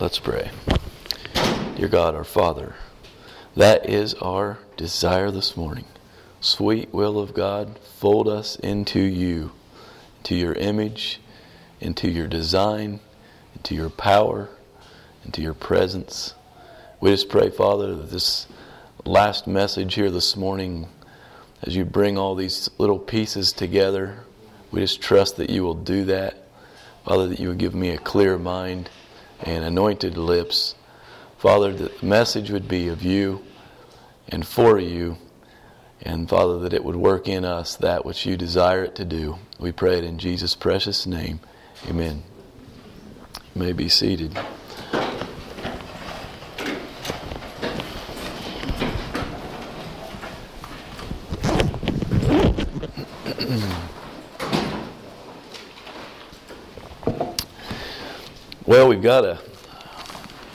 Let's pray. Dear God, our Father, that is our desire this morning. Sweet will of God, fold us into you, to your image, into your design, into your power, into your presence. We just pray, Father, that this last message here this morning, as you bring all these little pieces together, we just trust that you will do that. Father, that you would give me a clear mind and anointed lips. Father, the message would be of you and for you. And Father, that it would work in us that which you desire it to do. We pray it in Jesus' precious name. Amen. You may be seated. We've got a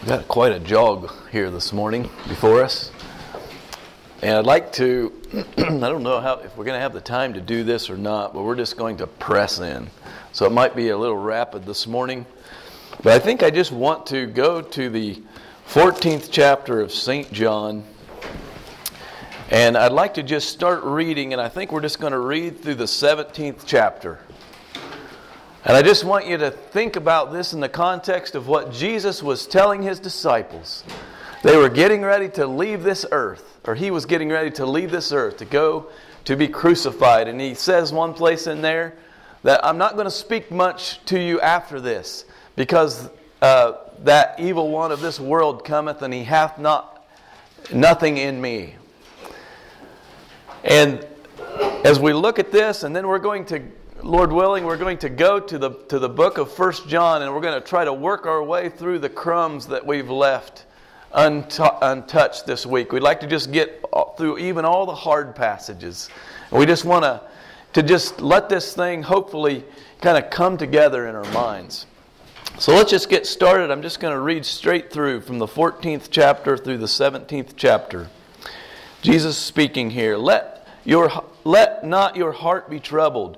got quite a jog here this morning before us, and I'd like to. I don't know how if we're going to have the time to do this or not, but we're just going to press in. So it might be a little rapid this morning, but I think I just want to go to the 14th chapter of St. John. And I'd like to just start reading, and I think we're just going to read through the 17th chapter. And I just want you to think about this in the context of what Jesus was telling his disciples. They were getting ready to leave this earth, or he was getting ready to leave this earth to go to be crucified. And he says one place in there that I'm not going to speak much to you after this, because uh, that evil one of this world cometh, and he hath not nothing in me. And as we look at this, and then we're going to Lord willing, we're going to go to the, to the book of First John and we're going to try to work our way through the crumbs that we've left untouched this week. We'd like to just get through even all the hard passages. We just want to, to just let this thing hopefully kind of come together in our minds. So let's just get started. I'm just going to read straight through from the 14th chapter through the 17th chapter. Jesus speaking here, let, your, let not your heart be troubled.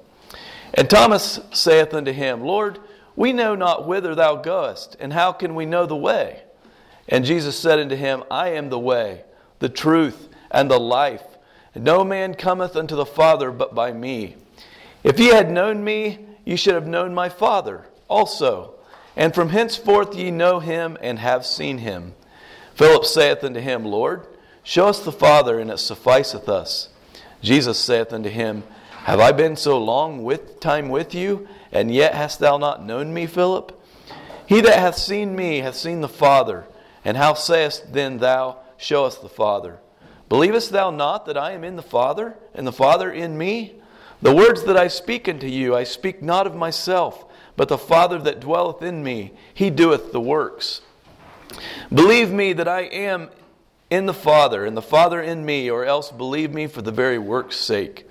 And Thomas saith unto him, Lord, we know not whither thou goest, and how can we know the way? And Jesus said unto him, I am the way, the truth, and the life. No man cometh unto the Father but by me. If ye had known me, ye should have known my Father also. And from henceforth ye know him and have seen him. Philip saith unto him, Lord, show us the Father, and it sufficeth us. Jesus saith unto him, have I been so long with time with you, and yet hast thou not known me, Philip? He that hath seen me hath seen the Father. And how sayest then thou, Show us the Father? Believest thou not that I am in the Father, and the Father in me? The words that I speak unto you, I speak not of myself, but the Father that dwelleth in me, he doeth the works. Believe me that I am in the Father, and the Father in me, or else believe me for the very work's sake.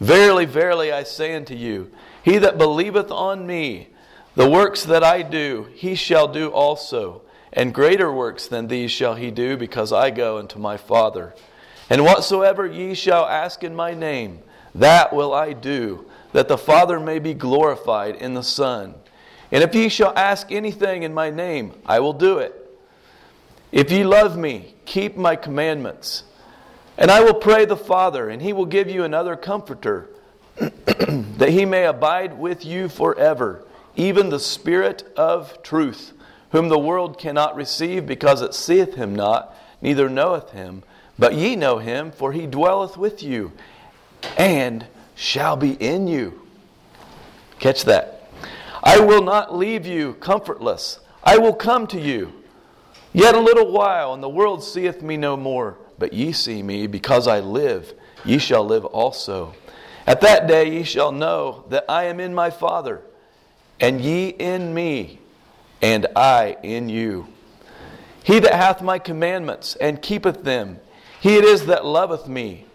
Verily, verily, I say unto you, he that believeth on me, the works that I do, he shall do also. And greater works than these shall he do, because I go unto my Father. And whatsoever ye shall ask in my name, that will I do, that the Father may be glorified in the Son. And if ye shall ask anything in my name, I will do it. If ye love me, keep my commandments. And I will pray the Father, and he will give you another comforter, that he may abide with you forever, even the Spirit of truth, whom the world cannot receive, because it seeth him not, neither knoweth him. But ye know him, for he dwelleth with you, and shall be in you. Catch that. I will not leave you comfortless. I will come to you. Yet a little while, and the world seeth me no more. But ye see me, because I live, ye shall live also. At that day ye shall know that I am in my Father, and ye in me, and I in you. He that hath my commandments and keepeth them, he it is that loveth me.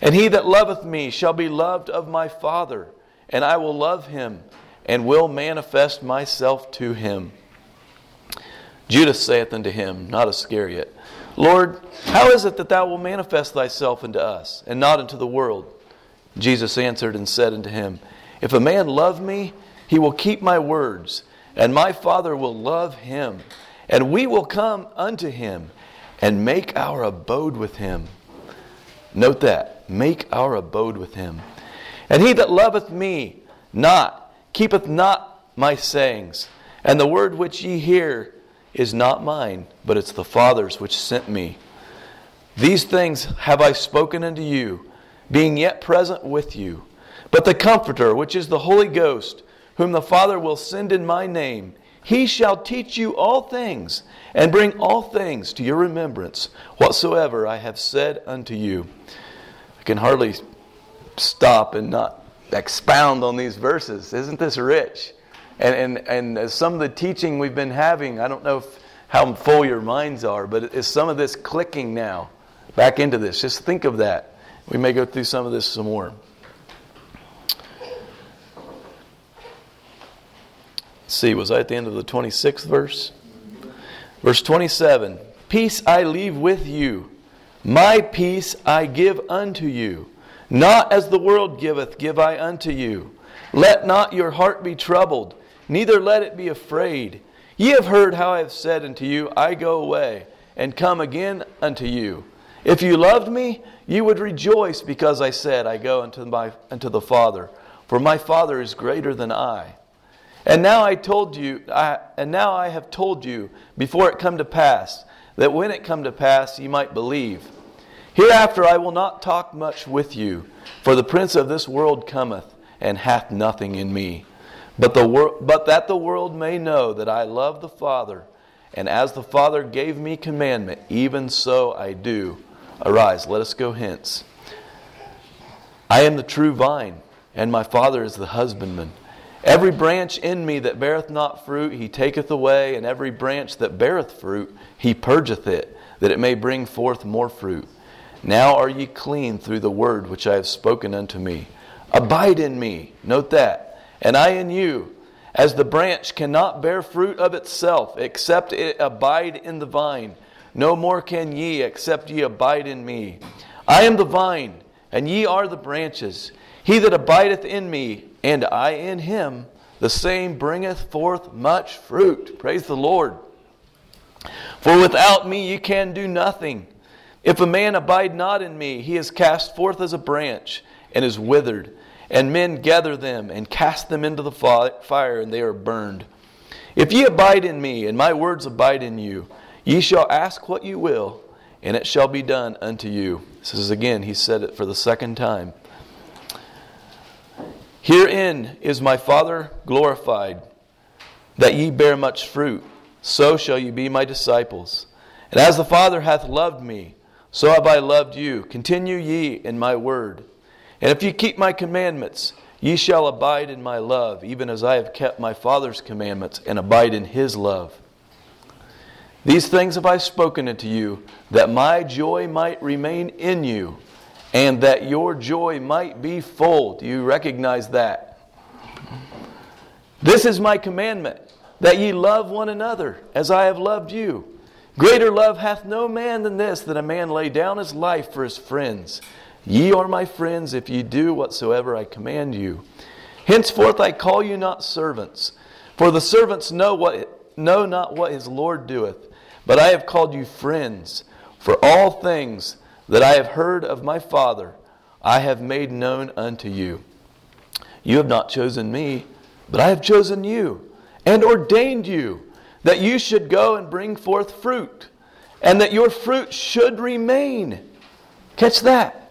And he that loveth me shall be loved of my Father, and I will love him, and will manifest myself to him. Judas saith unto him, not Iscariot, Lord, how is it that thou wilt manifest thyself unto us, and not unto the world? Jesus answered and said unto him, If a man love me, he will keep my words, and my Father will love him and we will come unto him and make our abode with him. Note that. Make our abode with him. And he that loveth me not, keepeth not my sayings. And the word which ye hear is not mine, but it's the Father's which sent me. These things have I spoken unto you, being yet present with you. But the Comforter, which is the Holy Ghost, whom the Father will send in my name, he shall teach you all things, and bring all things to your remembrance, whatsoever I have said unto you. I can hardly stop and not expound on these verses. Isn't this rich? And, and, and some of the teaching we've been having, I don't know if, how full your minds are, but is some of this clicking now back into this? Just think of that. We may go through some of this some more. see, was I at the end of the 26th verse? Verse 27 Peace I leave with you, my peace I give unto you. Not as the world giveth, give I unto you. Let not your heart be troubled, neither let it be afraid. Ye have heard how I have said unto you, I go away, and come again unto you. If you loved me, you would rejoice because I said, I go unto, my, unto the Father, for my Father is greater than I. And now I told you, I, and now I have told you before it come to pass, that when it come to pass ye might believe. Hereafter I will not talk much with you, for the prince of this world cometh, and hath nothing in me. But, the wor- but that the world may know that I love the Father, and as the Father gave me commandment, even so I do. Arise, let us go hence. I am the true vine, and my Father is the husbandman. Every branch in me that beareth not fruit, he taketh away, and every branch that beareth fruit, he purgeth it, that it may bring forth more fruit. Now are ye clean through the word which I have spoken unto me. Abide in me, note that, and I in you. As the branch cannot bear fruit of itself, except it abide in the vine, no more can ye, except ye abide in me. I am the vine, and ye are the branches. He that abideth in me, and I in him, the same bringeth forth much fruit. Praise the Lord. For without me you can do nothing. If a man abide not in me, he is cast forth as a branch and is withered, and men gather them and cast them into the fire, and they are burned. If ye abide in me, and my words abide in you, ye shall ask what you will, and it shall be done unto you. This is again, he said it for the second time. Herein is my Father glorified, that ye bear much fruit, so shall ye be my disciples. And as the Father hath loved me, so have I loved you. Continue ye in my word. And if ye keep my commandments, ye shall abide in my love, even as I have kept my Father's commandments and abide in his love. These things have I spoken unto you, that my joy might remain in you and that your joy might be full. Do you recognize that? This is my commandment, that ye love one another as I have loved you. Greater love hath no man than this, that a man lay down his life for his friends. Ye are my friends if ye do whatsoever I command you. Henceforth I call you not servants, for the servants know, what, know not what his Lord doeth, but I have called you friends, for all things that I have heard of my Father, I have made known unto you. You have not chosen me, but I have chosen you and ordained you that you should go and bring forth fruit, and that your fruit should remain. Catch that.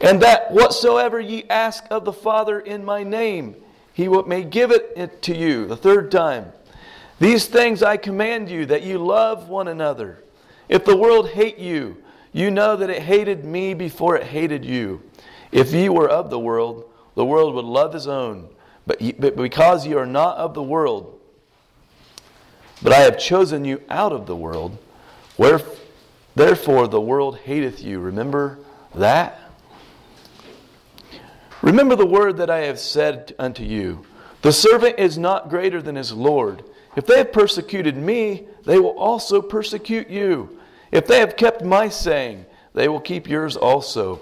And that whatsoever ye ask of the Father in my name, he may give it to you. The third time. These things I command you, that you love one another. If the world hate you, you know that it hated me before it hated you. If ye were of the world, the world would love his own. But, but because ye are not of the world, But I have chosen you out of the world. Where, therefore, the world hateth you. Remember that? Remember the word that I have said unto you The servant is not greater than his Lord. If they have persecuted me, they will also persecute you. If they have kept my saying, they will keep yours also.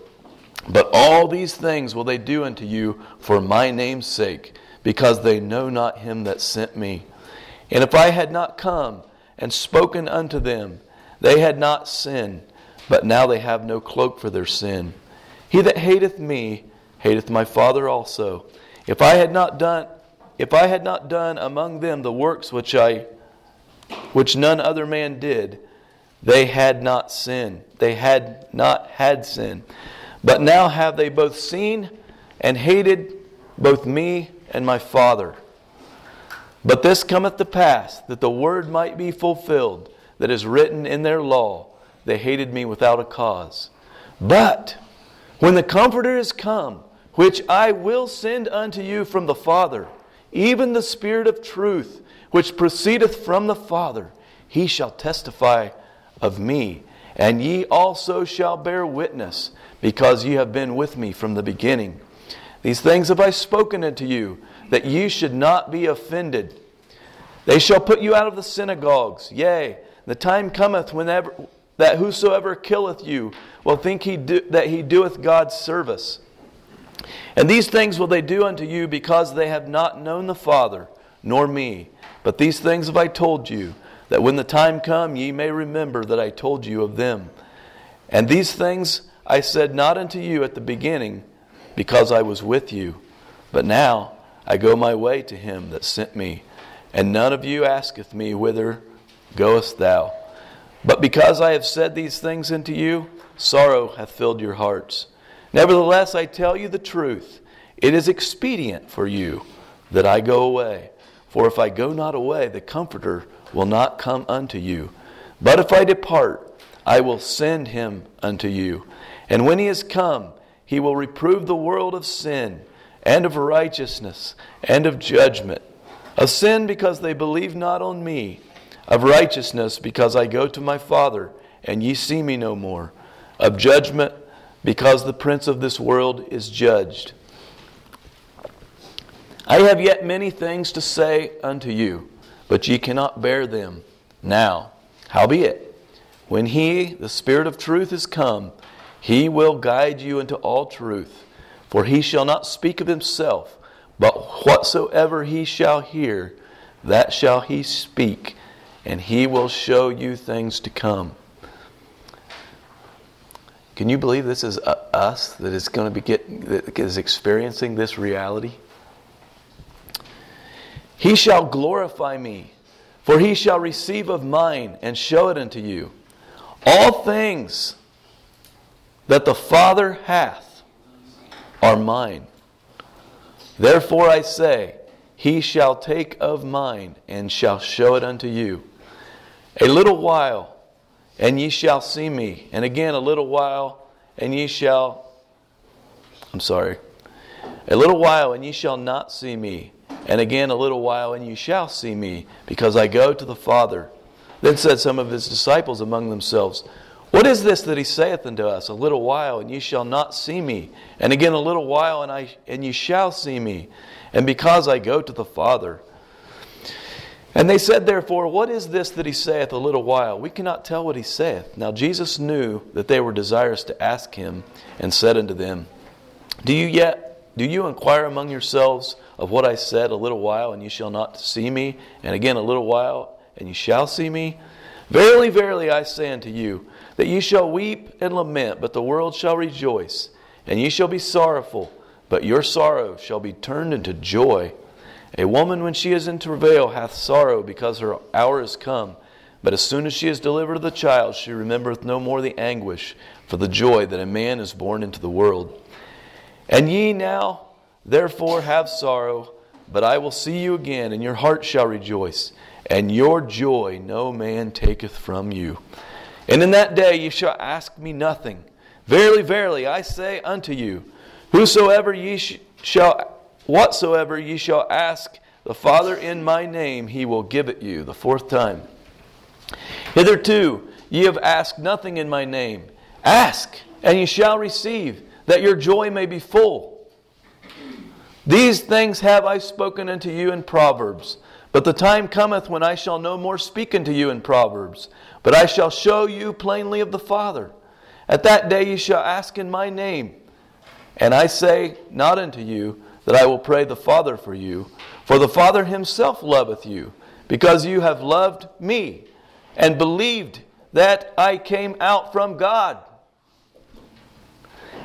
But all these things will they do unto you for my name's sake, because they know not him that sent me. And if I had not come and spoken unto them, they had not sinned, but now they have no cloak for their sin. He that hateth me hateth my Father also. If I had not done if I had not done among them the works which I which none other man did, they had not sinned. They had not had sin. But now have they both seen and hated both me and my Father. But this cometh to pass, that the word might be fulfilled, that is written in their law, they hated me without a cause. But when the Comforter is come, which I will send unto you from the Father, even the Spirit of truth, which proceedeth from the Father, he shall testify of me. And ye also shall bear witness, because ye have been with me from the beginning. These things have I spoken unto you, that ye should not be offended. They shall put you out of the synagogues. Yea, the time cometh whenever that whosoever killeth you will think he do, that he doeth God's service. And these things will they do unto you because they have not known the Father, nor me. But these things have I told you, that when the time come ye may remember that I told you of them. And these things I said not unto you at the beginning, because I was with you. But now I go my way to him that sent me. And none of you asketh me, Whither goest thou? But because I have said these things unto you, sorrow hath filled your hearts. Nevertheless, I tell you the truth. It is expedient for you that I go away. For if I go not away, the Comforter will not come unto you. But if I depart, I will send him unto you. And when he is come, he will reprove the world of sin, and of righteousness, and of judgment. Of sin, because they believe not on me. Of righteousness, because I go to my Father, and ye see me no more. Of judgment, because the prince of this world is judged. I have yet many things to say unto you, but ye cannot bear them now. Howbeit, when he, the Spirit of truth, is come, he will guide you into all truth. For he shall not speak of himself, but whatsoever he shall hear, that shall he speak, and he will show you things to come. Can you believe this is uh, us that is going to be get, that is experiencing this reality? He shall glorify me, for he shall receive of mine and show it unto you. All things that the Father hath are mine. Therefore I say, He shall take of mine and shall show it unto you. A little while and ye shall see me. And again, a little while, and ye shall, I'm sorry, a little while, and ye shall not see me. And again, a little while, and ye shall see me, because I go to the Father. Then said some of his disciples among themselves, What is this that he saith unto us? A little while, and ye shall not see me. And again, a little while, and, I, and ye shall see me. And because I go to the Father. And they said, therefore, What is this that he saith a little while? We cannot tell what he saith. Now Jesus knew that they were desirous to ask him, and said unto them, Do you yet do you inquire among yourselves of what I said a little while, and you shall not see me, and again a little while, and you shall see me? Verily, verily, I say unto you, that ye shall weep and lament, but the world shall rejoice, and ye shall be sorrowful, but your sorrow shall be turned into joy. A woman, when she is in travail, hath sorrow because her hour is come. But as soon as she is delivered of the child, she remembereth no more the anguish for the joy that a man is born into the world. And ye now, therefore, have sorrow, but I will see you again, and your heart shall rejoice, and your joy no man taketh from you. And in that day ye shall ask me nothing. Verily, verily, I say unto you, whosoever ye sh- shall Whatsoever ye shall ask the Father in my name, he will give it you. The fourth time. Hitherto ye have asked nothing in my name. Ask, and ye shall receive, that your joy may be full. These things have I spoken unto you in Proverbs. But the time cometh when I shall no more speak unto you in Proverbs, but I shall show you plainly of the Father. At that day ye shall ask in my name. And I say not unto you that I will pray the Father for you, for the Father himself loveth you, because you have loved me and believed that I came out from God.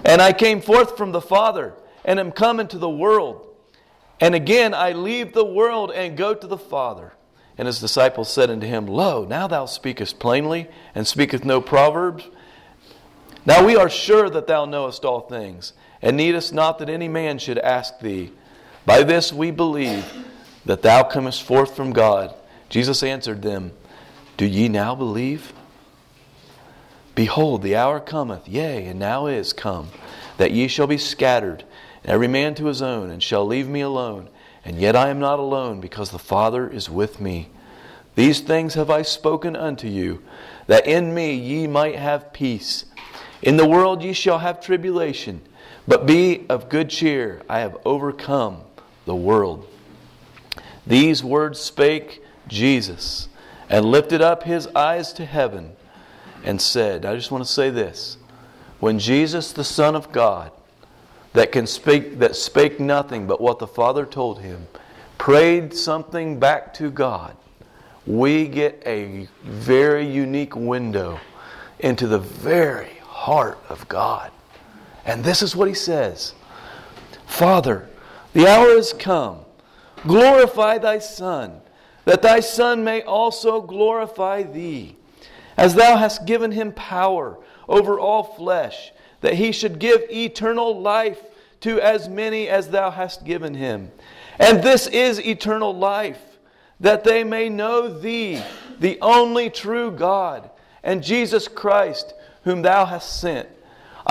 And I came forth from the Father and am come into the world. And again I leave the world and go to the Father. And his disciples said unto him, Lo, now thou speakest plainly, and speakest no proverbs. Now we are sure that thou knowest all things, and needest not that any man should ask thee. By this we believe that thou comest forth from God. Jesus answered them, Do ye now believe? Behold, the hour cometh, yea, and now is come, that ye shall be scattered, every man to his own, and shall leave me alone. And yet I am not alone, because the Father is with me. These things have I spoken unto you, that in me ye might have peace. In the world ye shall have tribulation, but be of good cheer. I have overcome the world. These words spake Jesus, and lifted up his eyes to heaven and said, I just want to say this. When Jesus, the Son of God, that can speak that spake nothing but what the Father told him, prayed something back to God, we get a very unique window into the very heart of God. And this is what he says Father, the hour is come. Glorify thy Son, that thy Son may also glorify thee as thou hast given him power over all flesh, that he should give eternal life to as many as thou hast given him. And this is eternal life, that they may know thee, the only true God, and Jesus Christ, whom thou hast sent.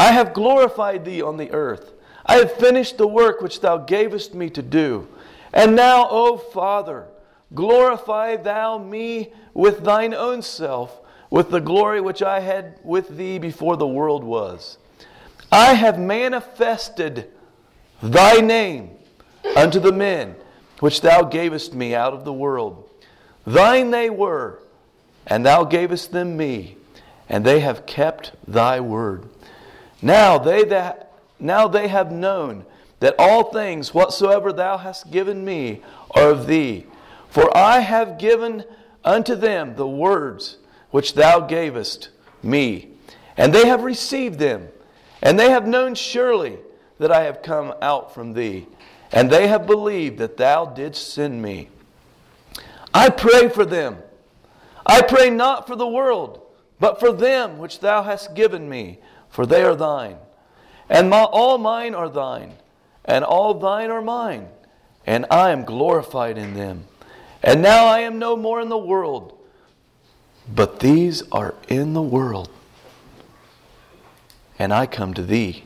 I have glorified thee on the earth. I have finished the work which thou gavest me to do. And now, O Father, glorify thou me with thine own self with the glory which I had with thee before the world was. I have manifested thy name unto the men which thou gavest me out of the world. Thine they were, and thou gavest them me, and they have kept thy word. Now they that now they have known that all things whatsoever thou hast given me are of thee. For I have given unto them the words which thou gavest me. And they have received them, and they have known surely that I have come out from thee, and they have believed that thou didst send me. I pray for them. I pray not for the world, but for them which thou hast given me, for they are thine. And my, all mine are thine, and all thine are mine, and I am glorified in them. And now I am no more in the world but these are in the world, and I come to thee.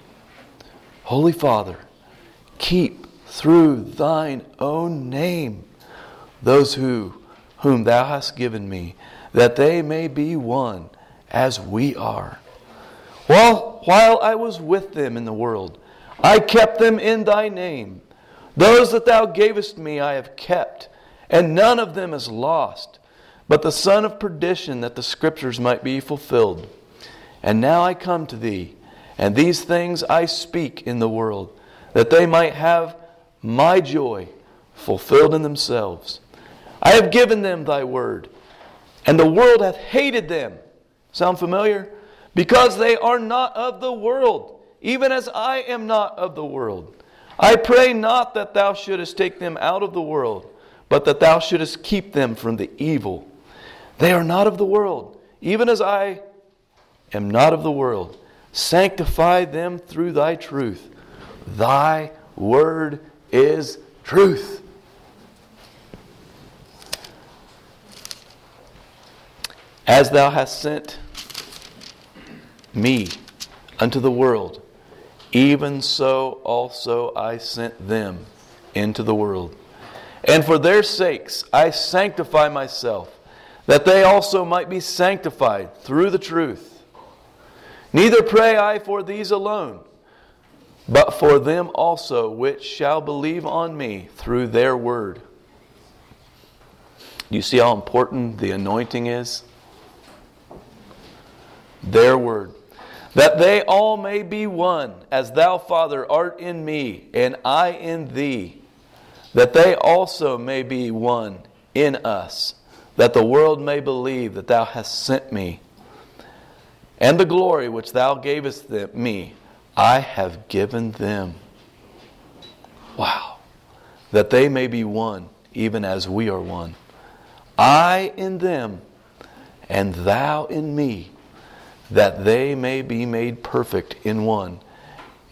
Holy Father, keep through thine own name those who whom thou hast given me, that they may be one as we are. Well, while I was with them in the world, I kept them in thy name. Those that thou gavest me I have kept, and none of them is lost but the son of perdition, that the scriptures might be fulfilled. And now I come to thee, and these things I speak in the world, that they might have my joy fulfilled in themselves. I have given them thy word, and the world hath hated them. Sound familiar? Because they are not of the world, even as I am not of the world. I pray not that thou shouldest take them out of the world, but that thou shouldest keep them from the evil. They are not of the world, even as I am not of the world. Sanctify them through thy truth. Thy word is truth. As thou hast sent me unto the world, even so also I sent them into the world. And for their sakes I sanctify myself, that they also might be sanctified through the truth. Neither pray I for these alone, but for them also which shall believe on me through their word. You see how important the anointing is? Their word. That they all may be one, as thou, Father, art in me, and I in thee that they also may be one in us, that the world may believe that thou hast sent me. And the glory which thou gavest them, me, I have given them. Wow. That they may be one, even as we are one. I in them, and thou in me, that they may be made perfect in one,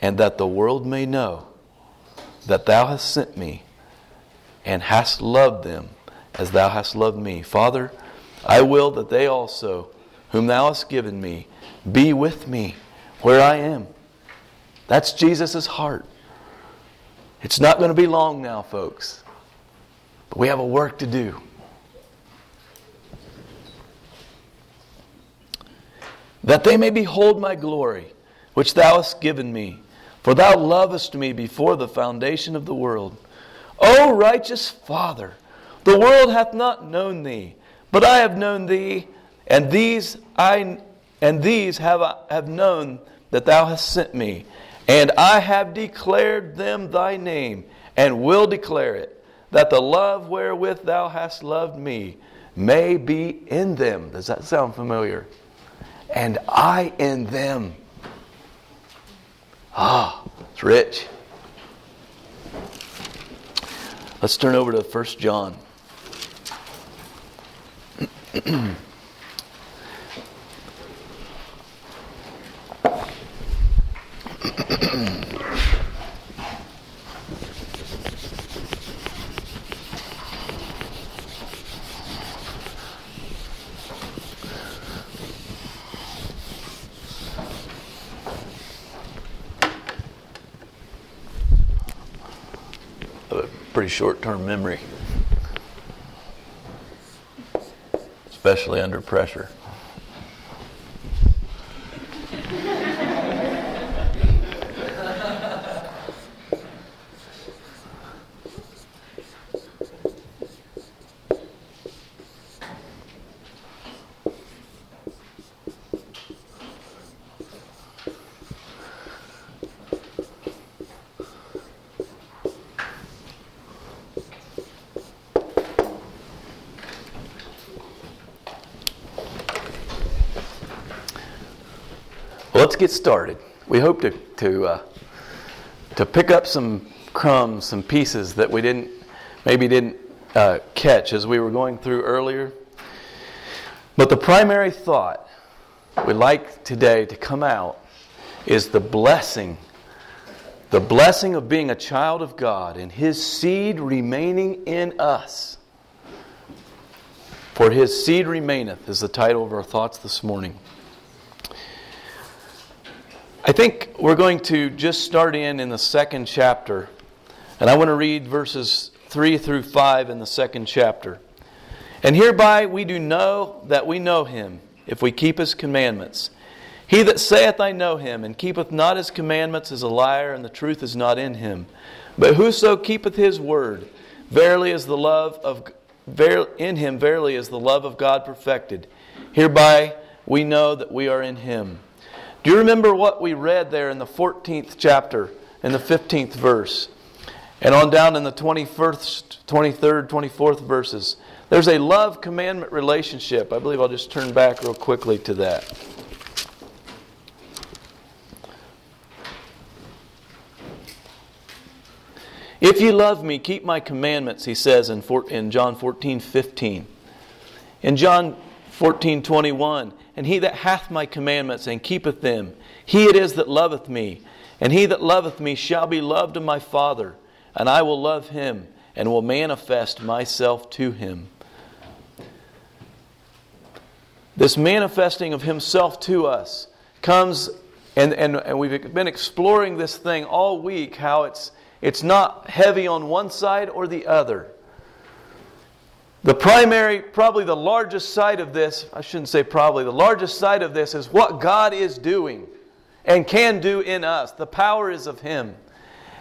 and that the world may know that thou hast sent me and hast loved them as thou hast loved me. Father, I will that they also, whom thou hast given me, be with me where I am. That's Jesus' heart. It's not going to be long now, folks, but we have a work to do. That they may behold my glory, which thou hast given me, for thou lovest me before the foundation of the world. O righteous Father, the world hath not known thee, but I have known thee, and these I and these have I have known that thou hast sent me, and I have declared them thy name, and will declare it, that the love wherewith thou hast loved me may be in them. Does that sound familiar? And I in them. Ah, it's rich. Let's turn over to 1 John. pretty short term memory, especially under pressure. Let's get started. We hope to to uh, to pick up some crumbs, some pieces that we didn't maybe didn't uh, catch as we were going through earlier. But the primary thought we'd like today to come out is the blessing, the blessing of being a child of God and His seed remaining in us. For His seed remaineth is the title of our thoughts this morning. I think we're going to just start in in the second chapter, and I want to read verses 3 through 5 in the second chapter. And hereby we do know that we know him, if we keep his commandments. He that saith, I know him, and keepeth not his commandments, is a liar, and the truth is not in him. But whoso keepeth his word, verily is the love of in him verily is the love of God perfected. Hereby we know that we are in him. Do you remember what we read there in the 14th chapter, in the 15th verse? And on down in the 21st, 23rd, 24th verses. There's a love commandment relationship. I believe I'll just turn back real quickly to that. If you love me, keep my commandments, he says in, John 14, 15. In John 14, 21, and he that hath my commandments and keepeth them, he it is that loveth me. And he that loveth me shall be loved of my Father, and I will love him, and will manifest myself to him. This manifesting of himself to us comes, and, and, and we've been exploring this thing all week how it's, it's not heavy on one side or the other. The primary, probably the largest side of this, I shouldn't say probably, the largest side of this is what God is doing and can do in us. The power is of Him.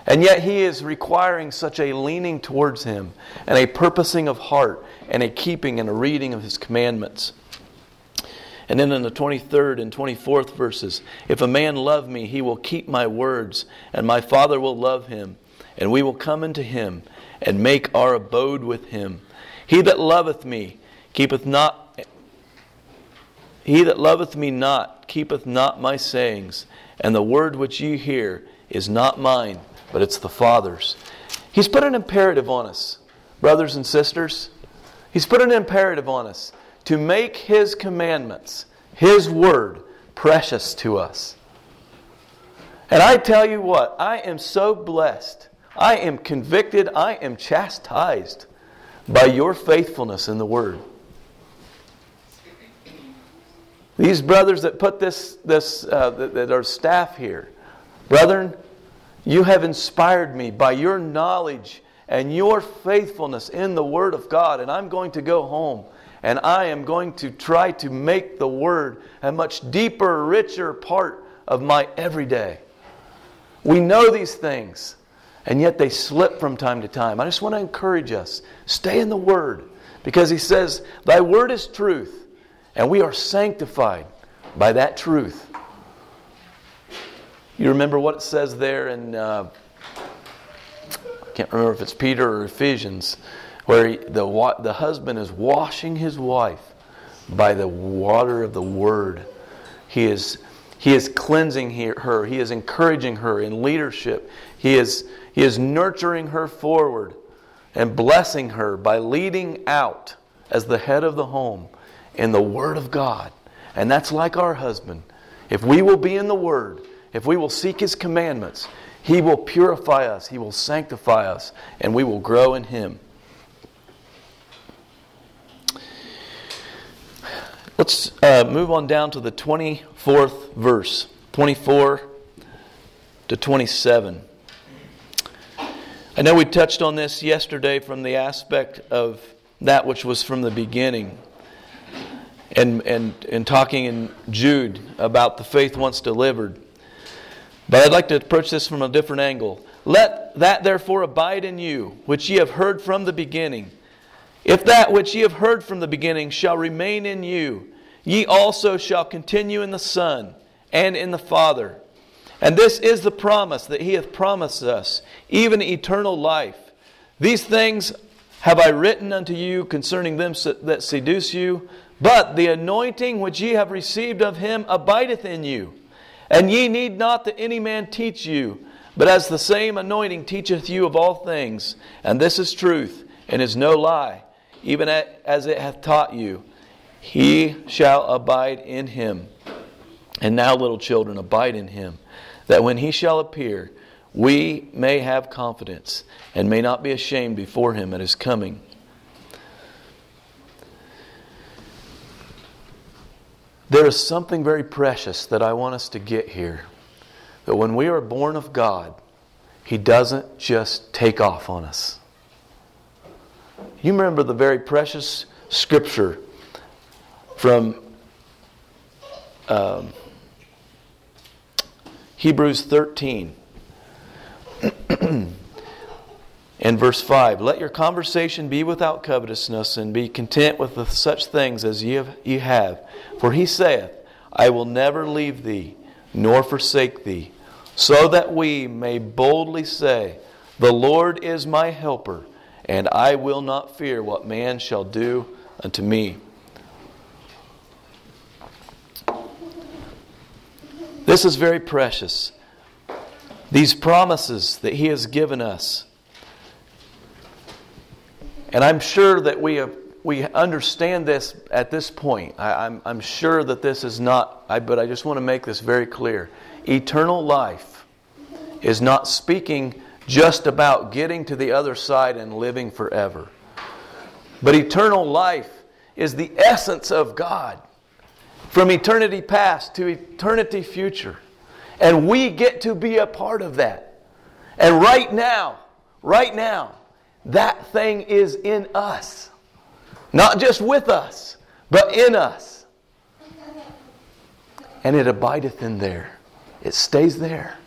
And yet He is requiring such a leaning towards Him and a purposing of heart and a keeping and a reading of His commandments. And then in the 23rd and 24th verses, if a man love me, he will keep my words, and my Father will love him, and we will come into him and make our abode with him. He that loveth me keepeth not he that loveth me not keepeth not my sayings, and the word which ye hear is not mine, but it's the Father's. He's put an imperative on us, brothers and sisters. He's put an imperative on us to make His commandments, His word, precious to us. And I tell you what, I am so blessed. I am convicted. I am chastised by your faithfulness in the word. These brothers that put this, this uh, that, that are staff here, brethren, you have inspired me by your knowledge and your faithfulness in the Word of God. And I'm going to go home and I am going to try to make the Word a much deeper, richer part of my everyday. We know these things, and yet they slip from time to time. I just want to encourage us stay in the Word because He says, Thy Word is truth. And we are sanctified by that truth. You remember what it says there in, uh, I can't remember if it's Peter or Ephesians, where he, the, the husband is washing his wife by the water of the word. He is, he is cleansing her, he is encouraging her in leadership, he is, he is nurturing her forward and blessing her by leading out as the head of the home in the Word of God. And that's like our husband. If we will be in the Word, if we will seek His commandments, He will purify us, He will sanctify us, and we will grow in Him. Let's uh, move on down to the 24th verse, 24 to 27. I know we touched on this yesterday from the aspect of that which was from the beginning and, and, and talking in Jude about the faith once delivered. But I'd like to approach this from a different angle. Let that therefore abide in you, which ye have heard from the beginning. If that which ye have heard from the beginning shall remain in you, ye also shall continue in the Son and in the Father. And this is the promise that he hath promised us, even eternal life. These things have I written unto you concerning them that seduce you, but the anointing which ye have received of him abideth in you. And ye need not that any man teach you, but as the same anointing teacheth you of all things. And this is truth, and is no lie, even as it hath taught you. He shall abide in him. And now, little children, abide in him, that when he shall appear, we may have confidence and may not be ashamed before him at his coming. There is something very precious that I want us to get here. That when we are born of God, He doesn't just take off on us. You remember the very precious scripture from um, Hebrews 13. and verse 5, let your conversation be without covetousness, and be content with such things as ye have, ye have. For he saith, I will never leave thee, nor forsake thee, so that we may boldly say, The Lord is my helper, and I will not fear what man shall do unto me. This is very precious. These promises that he has given us and I'm sure that we have we understand this at this point. I, am I'm, I'm sure that this is not, I, but I just want to make this very clear. Eternal life is not speaking just about getting to the other side and living forever. But eternal life is the essence of God from eternity past to eternity future. And we get to be a part of that. And right now, right now, that thing is in us. Not just with us, but in us. And it abideth in there, it stays there.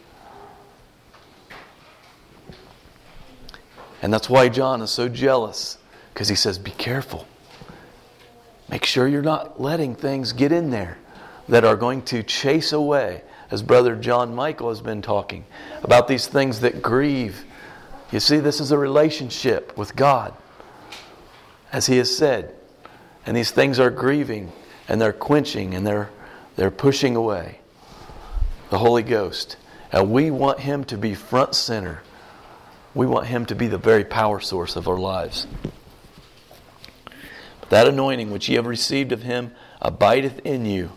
And that's why John is so jealous, because he says, Be careful. Make sure you're not letting things get in there that are going to chase away, as Brother John Michael has been talking about these things that grieve. You see, this is a relationship with God, as he has said. And these things are grieving and they're quenching and they're, they're pushing away the Holy Ghost. And we want him to be front center. We want him to be the very power source of our lives. That anointing which ye have received of him abideth in you.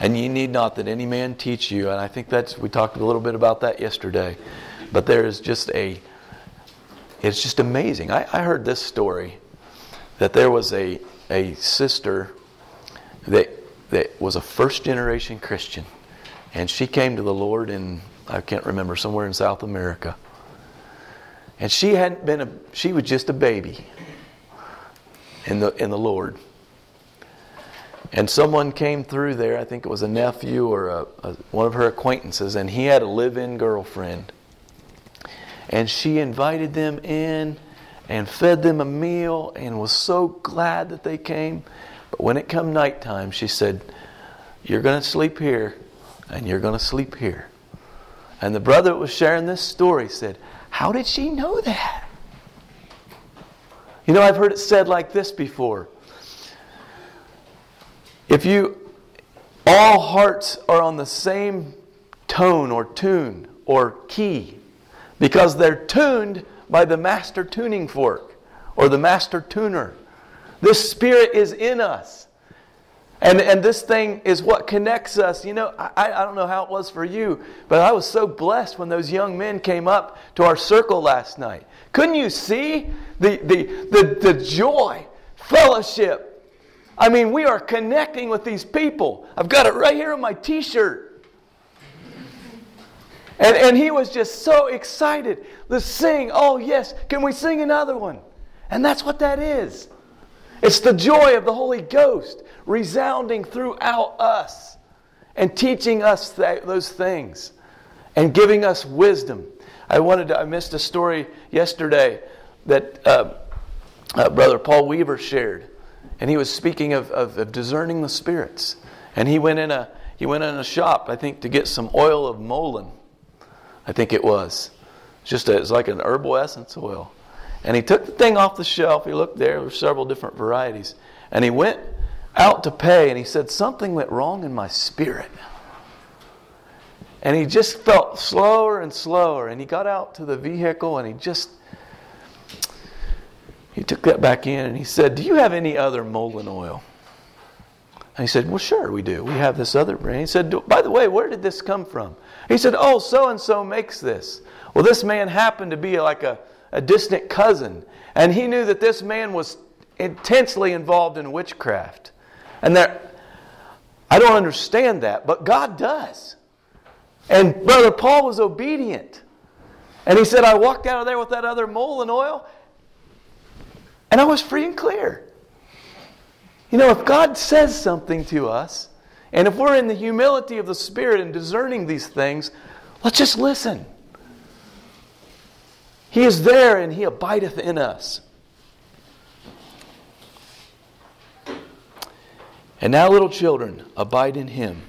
And ye need not that any man teach you. And I think that's, we talked a little bit about that yesterday. But there is just a, it's just amazing. I, I heard this story that there was a, a sister that, that was a first generation Christian. And she came to the Lord in, I can't remember, somewhere in South America. And she hadn't been a, she was just a baby in the, in the Lord. And someone came through there, I think it was a nephew or a, a, one of her acquaintances, and he had a live in girlfriend. And she invited them in and fed them a meal and was so glad that they came. But when it come nighttime, she said, You're going to sleep here and you're going to sleep here. And the brother that was sharing this story said, How did she know that? You know, I've heard it said like this before. If you, all hearts are on the same tone or tune or key, because they're tuned by the master tuning fork or the master tuner. This spirit is in us. And, and this thing is what connects us. You know, I, I don't know how it was for you, but I was so blessed when those young men came up to our circle last night. Couldn't you see the, the, the, the joy, fellowship? I mean, we are connecting with these people. I've got it right here on my t shirt. And, and he was just so excited. Let's sing. Oh, yes. Can we sing another one? And that's what that is. It's the joy of the Holy Ghost resounding throughout us and teaching us those things and giving us wisdom. I wanted to, I missed a story yesterday that uh, uh, Brother Paul Weaver shared. And he was speaking of, of, of discerning the spirits. And he went in a he went in a shop, I think, to get some oil of mullein I think it was. Just a, it's like an herbal essence oil. And he took the thing off the shelf. He looked there. There were several different varieties. And he went out to pay, and he said, Something went wrong in my spirit. And he just felt slower and slower. And he got out to the vehicle and he just he took that back in and he said, Do you have any other mullein oil? And he said, Well, sure, we do. We have this other brand. He said, By the way, where did this come from? He said, Oh, so and so makes this. Well, this man happened to be like a, a distant cousin, and he knew that this man was intensely involved in witchcraft. And that I don't understand that, but God does. And Brother Paul was obedient. And he said, I walked out of there with that other mullein oil, and I was free and clear. You know, if God says something to us, and if we're in the humility of the Spirit and discerning these things, let's just listen. He is there and He abideth in us. And now, little children, abide in Him,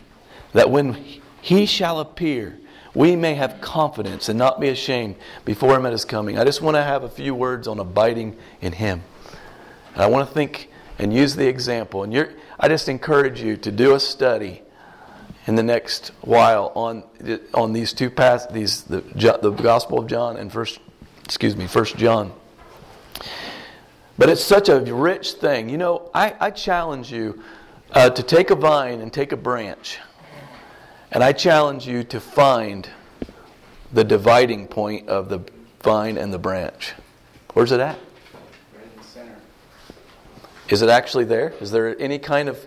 that when He shall appear, we may have confidence and not be ashamed before Him at His coming. I just want to have a few words on abiding in Him. And I want to think and use the example. And you're, I just encourage you to do a study in the next while on on these two paths, these the, the Gospel of John and first, excuse me, First John. But it's such a rich thing. You know, I, I challenge you uh, to take a vine and take a branch, and I challenge you to find the dividing point of the vine and the branch. Where's it at? Center. Is it actually there? Is there any kind of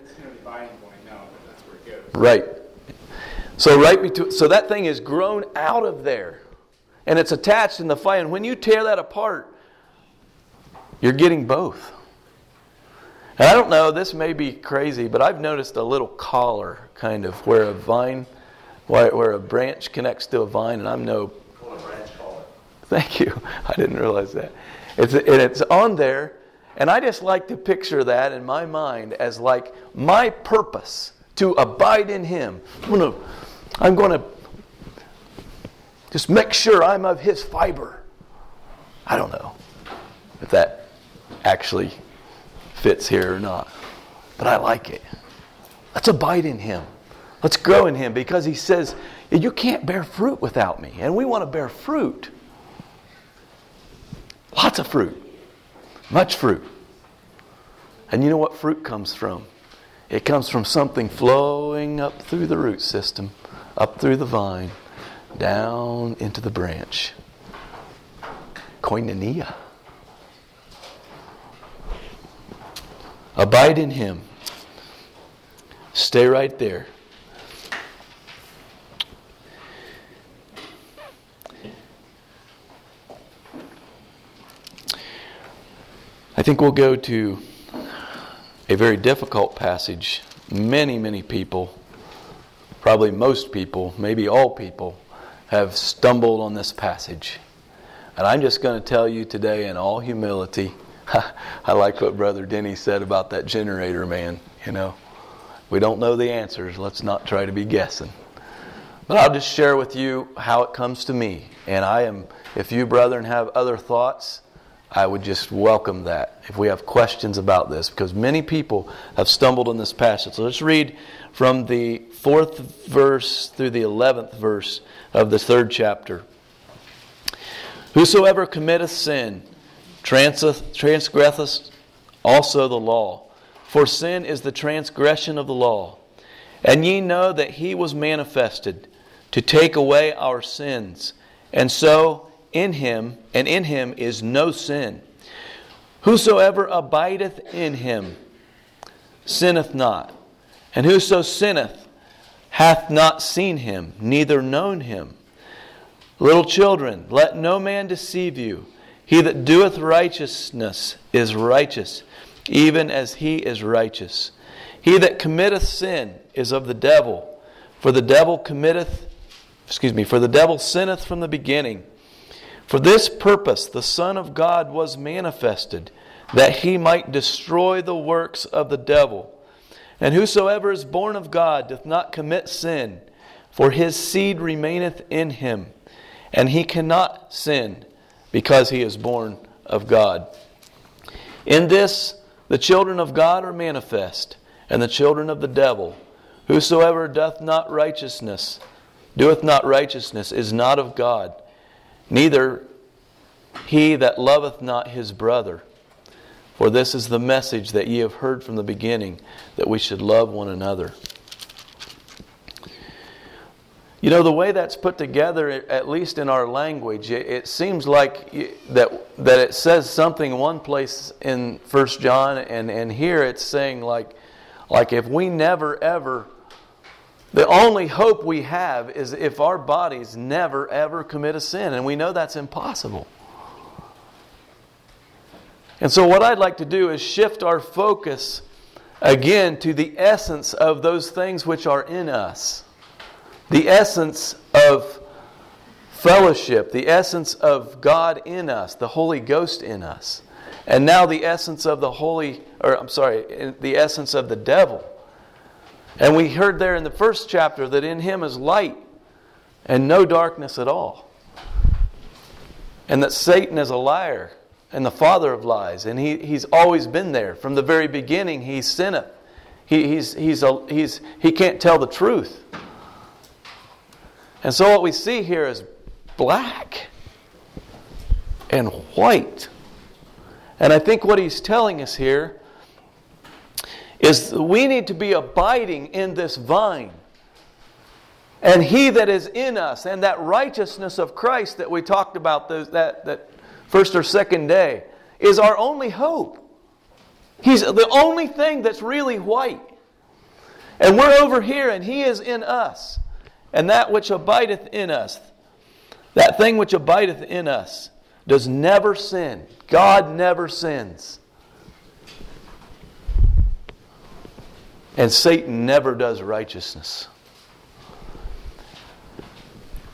Right. So right between, so that thing is grown out of there, and it's attached in the fire. And when you tear that apart, you're getting both. And I don't know, this may be crazy, but I've noticed a little collar kind of where a vine, where, a branch connects to a vine, and I'm no. Thank you. I didn't realize that. It's, and it's on there, and I just like to picture that in my mind as like my purpose to abide in Him. I'm going to, I'm going to just make sure I'm of His fiber. I don't know if that actually fits here or not, but I like it. Let's abide in Him. Let's grow in Him because He says, You can't bear fruit without me. And we want to bear fruit. Lots of fruit. Much fruit. And you know what fruit comes from? It comes from something flowing up through the root system, up through the vine, down into the branch. Koinonia. Abide in Him. Stay right there. I think we'll go to a very difficult passage. Many, many people, probably most people, maybe all people, have stumbled on this passage. And I'm just going to tell you today, in all humility, I like what Brother Denny said about that generator man. You know, we don't know the answers. Let's not try to be guessing. But I'll just share with you how it comes to me. And I am, if you, brethren, have other thoughts, I would just welcome that if we have questions about this, because many people have stumbled in this passage. So let's read from the fourth verse through the eleventh verse of the third chapter. Whosoever committeth sin transgresseth also the law, for sin is the transgression of the law. And ye know that he was manifested to take away our sins, and so in him, and in him is no sin. Whosoever abideth in him sinneth not. And whoso sinneth hath not seen him, neither known him. Little children, let no man deceive you. He that doeth righteousness is righteous, even as he is righteous. He that committeth sin is of the devil, for the devil committeth, excuse me, for the devil sinneth from the beginning. For this purpose the Son of God was manifested, that he might destroy the works of the devil. And whosoever is born of God doth not commit sin, for his seed remaineth in him, and he cannot sin, because he is born of God. In this the children of God are manifest, and the children of the devil. Whosoever doth not righteousness, doeth not righteousness, is not of God Neither he that loveth not his brother. For this is the message that ye have heard from the beginning, that we should love one another. You know, the way that's put together, at least in our language, it, seems like that, that it says something one place in First John, and, and here it's saying, like, like if we never ever the only hope we have is if our bodies never ever commit a sin, and we know that's impossible. And so, what I'd like to do is shift our focus again to the essence of those things which are in us. The essence of fellowship, the essence of God in us, the Holy Ghost in us. And now the essence of the Holy, or I'm sorry, the essence of the devil and we heard there in the first chapter that in him is light and no darkness at all. And that Satan is a liar and the father of lies. And he, he's always been there. From the very beginning, he sinneth. He, he's, he's a, he's, he can't tell the truth. And so what we see here is black and white. And I think what he's telling us here is we need to be abiding in this vine. And he that is in us, and that righteousness of Christ that we talked about those, that, that first or second day, is our only hope. He's the only thing that's really white. And we're over here, and he is in us. And that which abideth in us, that thing which abideth in us, does never sin. God never sins. And Satan never does righteousness.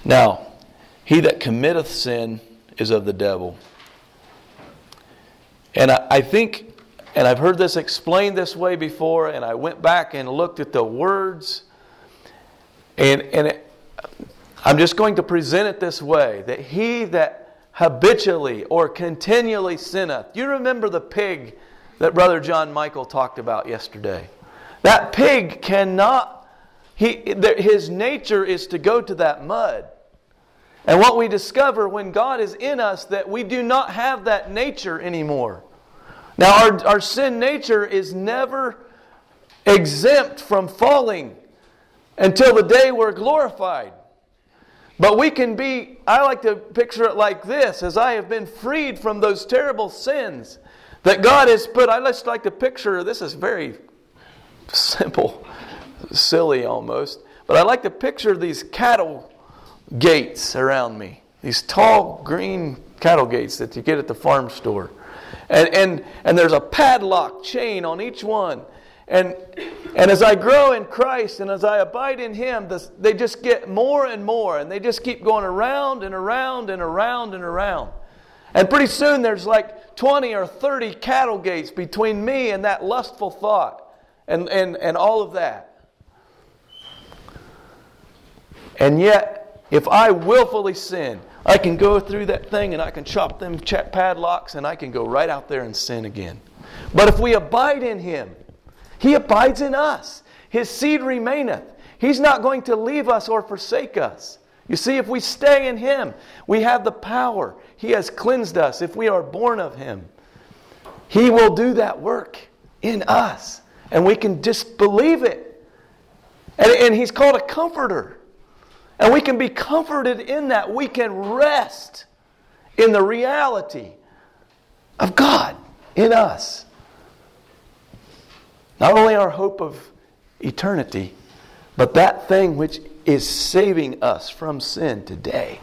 Now, he that committeth sin is of the devil. And I, I think, and I've heard this explained this way before, and I went back and looked at the words, and, and it, I'm just going to present it this way that he that habitually or continually sinneth. You remember the pig that Brother John Michael talked about yesterday. That pig cannot, he, his nature is to go to that mud. And what we discover when God is in us that we do not have that nature anymore. Now, our, our sin nature is never exempt from falling until the day we're glorified. But we can be, I like to picture it like this as I have been freed from those terrible sins that God has put. I just like to picture this is very simple, silly almost, but I like to picture these cattle gates around me, these tall green cattle gates that you get at the farm store. And, and, and there's a padlock chain on each one. And, and as I grow in Christ and as I abide in Him, they just get more and more. And they just keep going around and around and around and around. And pretty soon there's like 20 or 30 cattle gates between me and that lustful thought and, and, and all of that. And yet, if I willfully sin, I can go through that thing and I can chop them padlocks and I can go right out there and sin again. But if we abide in Him, He abides in us. His seed remaineth. He's not going to leave us or forsake us. You see, if we stay in Him, we have the power. He has cleansed us if we are born of Him. He will do that work in us. And we can just believe it. And, and He's called a comforter. And we can be comforted in that. We can rest in the reality of God in us. Not only our hope of eternity, but that thing which is saving us from sin today.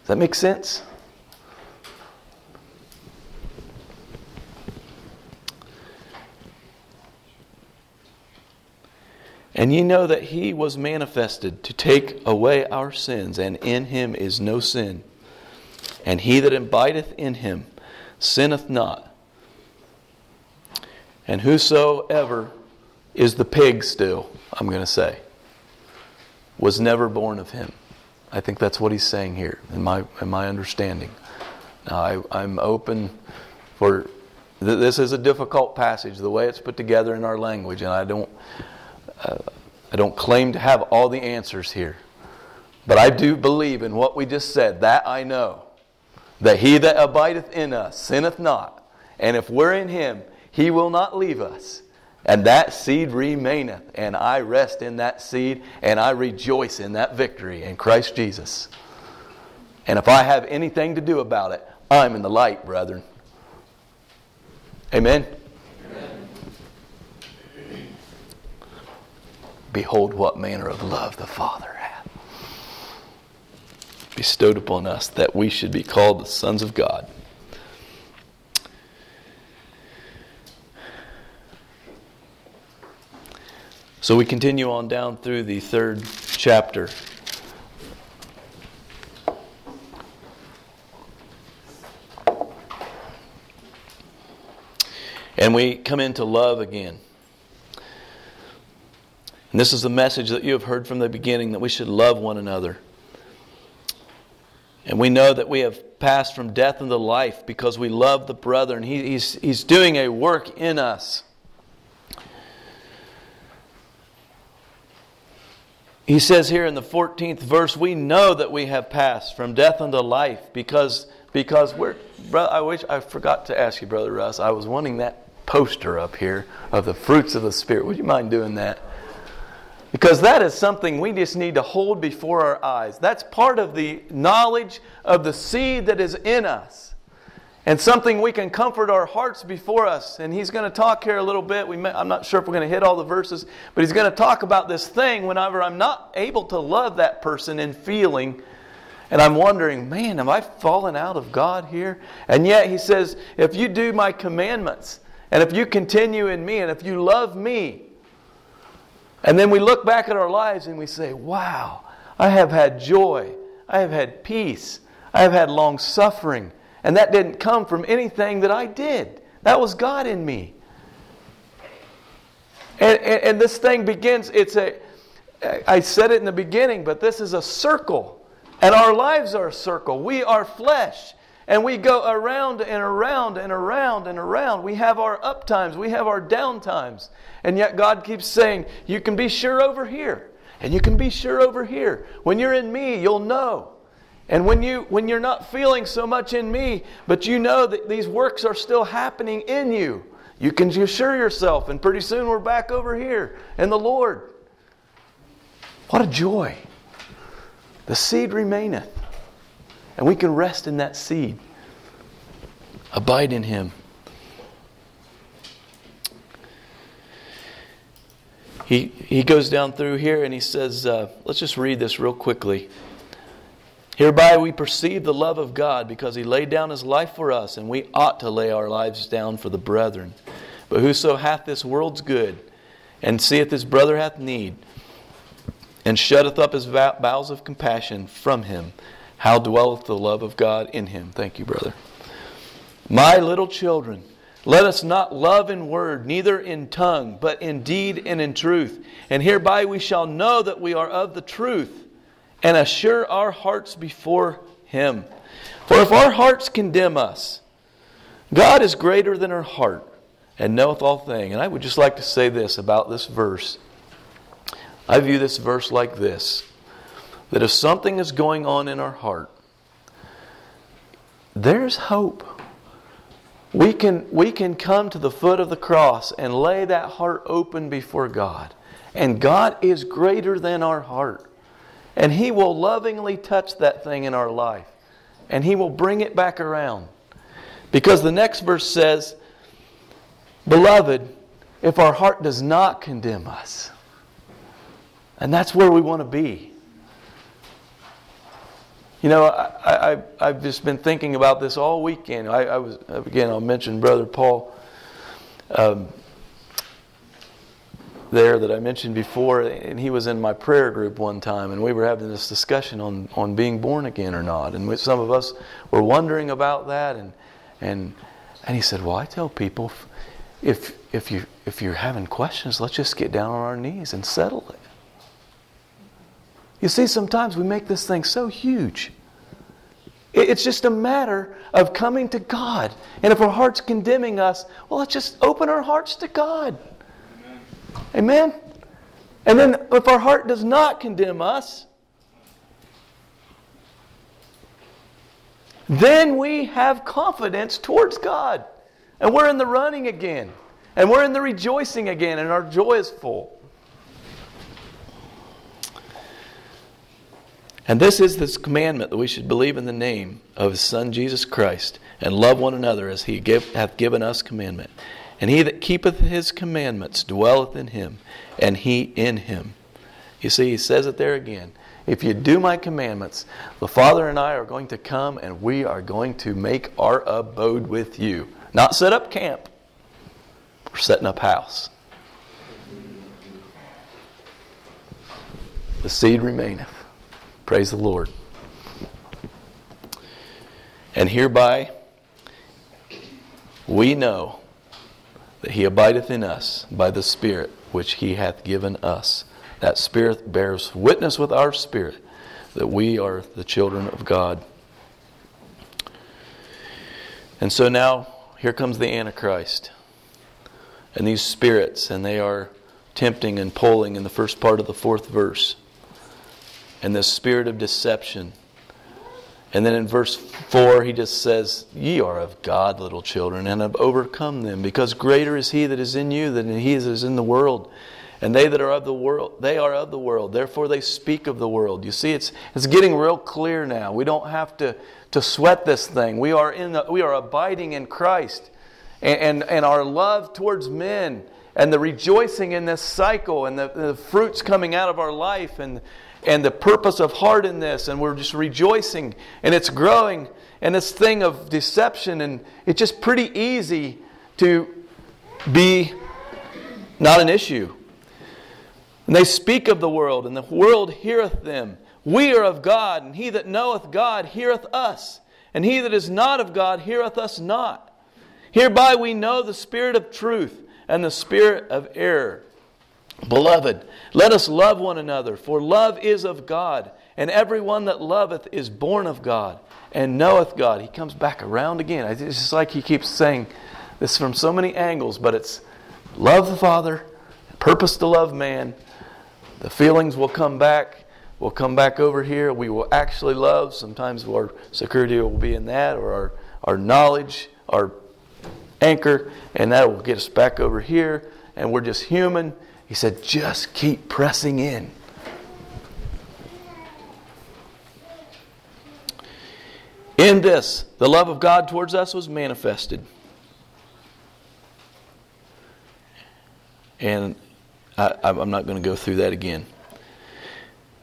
Does that make sense? And ye know that he was manifested to take away our sins, and in him is no sin. And he that abideth in him sinneth not. And whosoever is the pig still, I'm going to say, was never born of him. I think that's what he's saying here, in my, in my understanding. Now, I, am open for. This is a difficult passage, the way it's put together in our language, and I don't. Uh, I don't claim to have all the answers here. But I do believe in what we just said. That I know. That he that abideth in us sinneth not. And if we're in him, he will not leave us. And that seed remaineth. And I rest in that seed. And I rejoice in that victory in Christ Jesus. And if I have anything to do about it, I'm in the light, brethren. Amen. Behold, what manner of love the Father hath bestowed upon us that we should be called the sons of God. So we continue on down through the third chapter. And we come into love again. And this is the message that you have heard from the beginning that we should love one another. And we know that we have passed from death into life because we love the brother, and he, he's, he's doing a work in us. He says here in the 14th verse, we know that we have passed from death unto life because, because we're, I wish I forgot to ask you, Brother Russ, I was wanting that poster up here of the fruits of the Spirit. Would you mind doing that? Because that is something we just need to hold before our eyes. That's part of the knowledge of the seed that is in us. And something we can comfort our hearts before us. And he's going to talk here a little bit. May, I'm not sure if we're going to hit all the verses, but he's going to talk about this thing whenever I'm not able to love that person in feeling. And I'm wondering, man, am I falling out of God here? And yet he says, if you do my commandments, and if you continue in me, and if you love me, and then we look back at our lives and we say, wow, I have had joy, I have had peace, I have had long suffering, and that didn't come from anything that I did. That was God in me. And, and, and this thing begins, it's a, I said it in the beginning, but this is a circle. And our lives are a circle. We are flesh. And we go around and around and around and around. We have our up times, we have our down times. And yet God keeps saying, You can be sure over here, and you can be sure over here. When you're in me, you'll know. And when, you, when you're not feeling so much in me, but you know that these works are still happening in you, you can assure yourself, and pretty soon we're back over here in the Lord. What a joy. The seed remaineth, and we can rest in that seed. Abide in Him. He, he goes down through here and he says, uh, let's just read this real quickly. Hereby we perceive the love of God because he laid down his life for us, and we ought to lay our lives down for the brethren. But whoso hath this world's good, and seeth his brother hath need, and shutteth up his bowels of compassion from him. How dwelleth the love of God in him? Thank you, brother. My little children, let us not love in word, neither in tongue, but in deed and in truth. And hereby we shall know that we are of the truth, and assure our hearts before him. For if our hearts condemn us, God is greater than our heart, and knoweth all things. And I would just like to say this about this verse. I view this verse like this that if something is going on in our heart, there's hope. We can, we can come to the foot of the cross and lay that heart open before God. And God is greater than our heart. And He will lovingly touch that thing in our life. And He will bring it back around. Because the next verse says, Beloved, if our heart does not condemn us, and that's where we want to be. You know, I, I, have just been thinking about this all weekend. I, I was again. I'll mention Brother Paul um, there that I mentioned before, and he was in my prayer group one time, and we were having this discussion on, on being born again or not, and some of us were wondering about that, and and and he said, "Well, I tell people, if if you if you're having questions, let's just get down on our knees and settle it." You see, sometimes we make this thing so huge. It's just a matter of coming to God. And if our heart's condemning us, well, let's just open our hearts to God. Amen? And then if our heart does not condemn us, then we have confidence towards God. And we're in the running again. And we're in the rejoicing again, and our joy is full. And this is this commandment that we should believe in the name of his Son Jesus Christ, and love one another as he give, hath given us commandment. And he that keepeth his commandments dwelleth in him, and he in him. You see, he says it there again. If you do my commandments, the Father and I are going to come and we are going to make our abode with you. Not set up camp, we're setting up house. The seed remaineth. Praise the Lord. And hereby we know that he abideth in us by the Spirit which he hath given us. That Spirit bears witness with our spirit that we are the children of God. And so now here comes the Antichrist and these spirits, and they are tempting and pulling in the first part of the fourth verse and the spirit of deception. And then in verse 4, he just says, Ye are of God, little children, and have overcome them, because greater is he that is in you than he that is in the world. And they that are of the world, they are of the world. Therefore they speak of the world. You see, it's, it's getting real clear now. We don't have to, to sweat this thing. We are, in the, we are abiding in Christ. And, and, and our love towards men and the rejoicing in this cycle and the, the fruits coming out of our life and and the purpose of heart in this, and we're just rejoicing, and it's growing, and this thing of deception, and it's just pretty easy to be not an issue. And they speak of the world, and the world heareth them. We are of God, and he that knoweth God heareth us, and he that is not of God heareth us not. Hereby we know the spirit of truth and the spirit of error. Beloved, let us love one another, for love is of God, and every one that loveth is born of God and knoweth God. He comes back around again. It's just like he keeps saying this from so many angles, but it's love the Father, purpose to love man. The feelings will come back. We'll come back over here. We will actually love. Sometimes our security will be in that, or our, our knowledge, our anchor, and that will get us back over here. And we're just human. He said, just keep pressing in. In this, the love of God towards us was manifested. And I, am not going to go through that again.